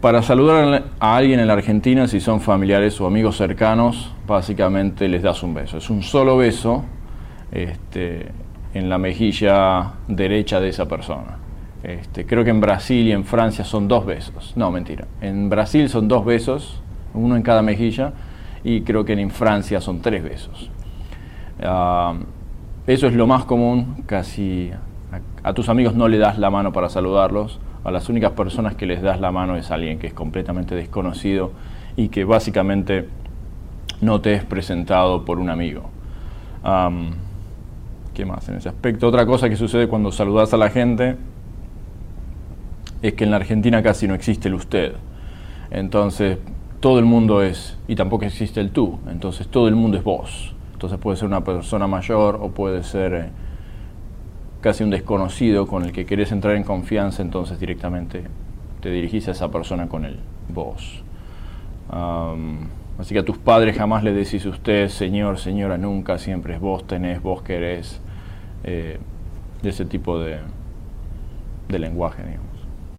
Para saludar a alguien en la Argentina, si son familiares o amigos cercanos, básicamente les das un beso. Es un solo beso este, en la mejilla derecha de esa persona. Este, creo que en Brasil y en Francia son dos besos. No, mentira. En Brasil son dos besos, uno en cada mejilla, y creo que en Francia son tres besos. Ah, eso es lo más común, casi a tus amigos no le das la mano para saludarlos, a las únicas personas que les das la mano es alguien que es completamente desconocido y que básicamente no te es presentado por un amigo. ¿Qué más en ese aspecto? Otra cosa que sucede cuando saludas a la gente es que en la Argentina casi no existe el usted. Entonces, todo el mundo es, y tampoco existe el tú, entonces todo el mundo es vos. Entonces puede ser una persona mayor o puede ser... Casi un desconocido con el que querés entrar en confianza, entonces directamente te dirigís a esa persona con el vos. así que a tus padres jamás le decís usted, señor, señora, nunca, siempre es vos tenés, vos querés, eh, ese tipo de, de lenguaje, digamos.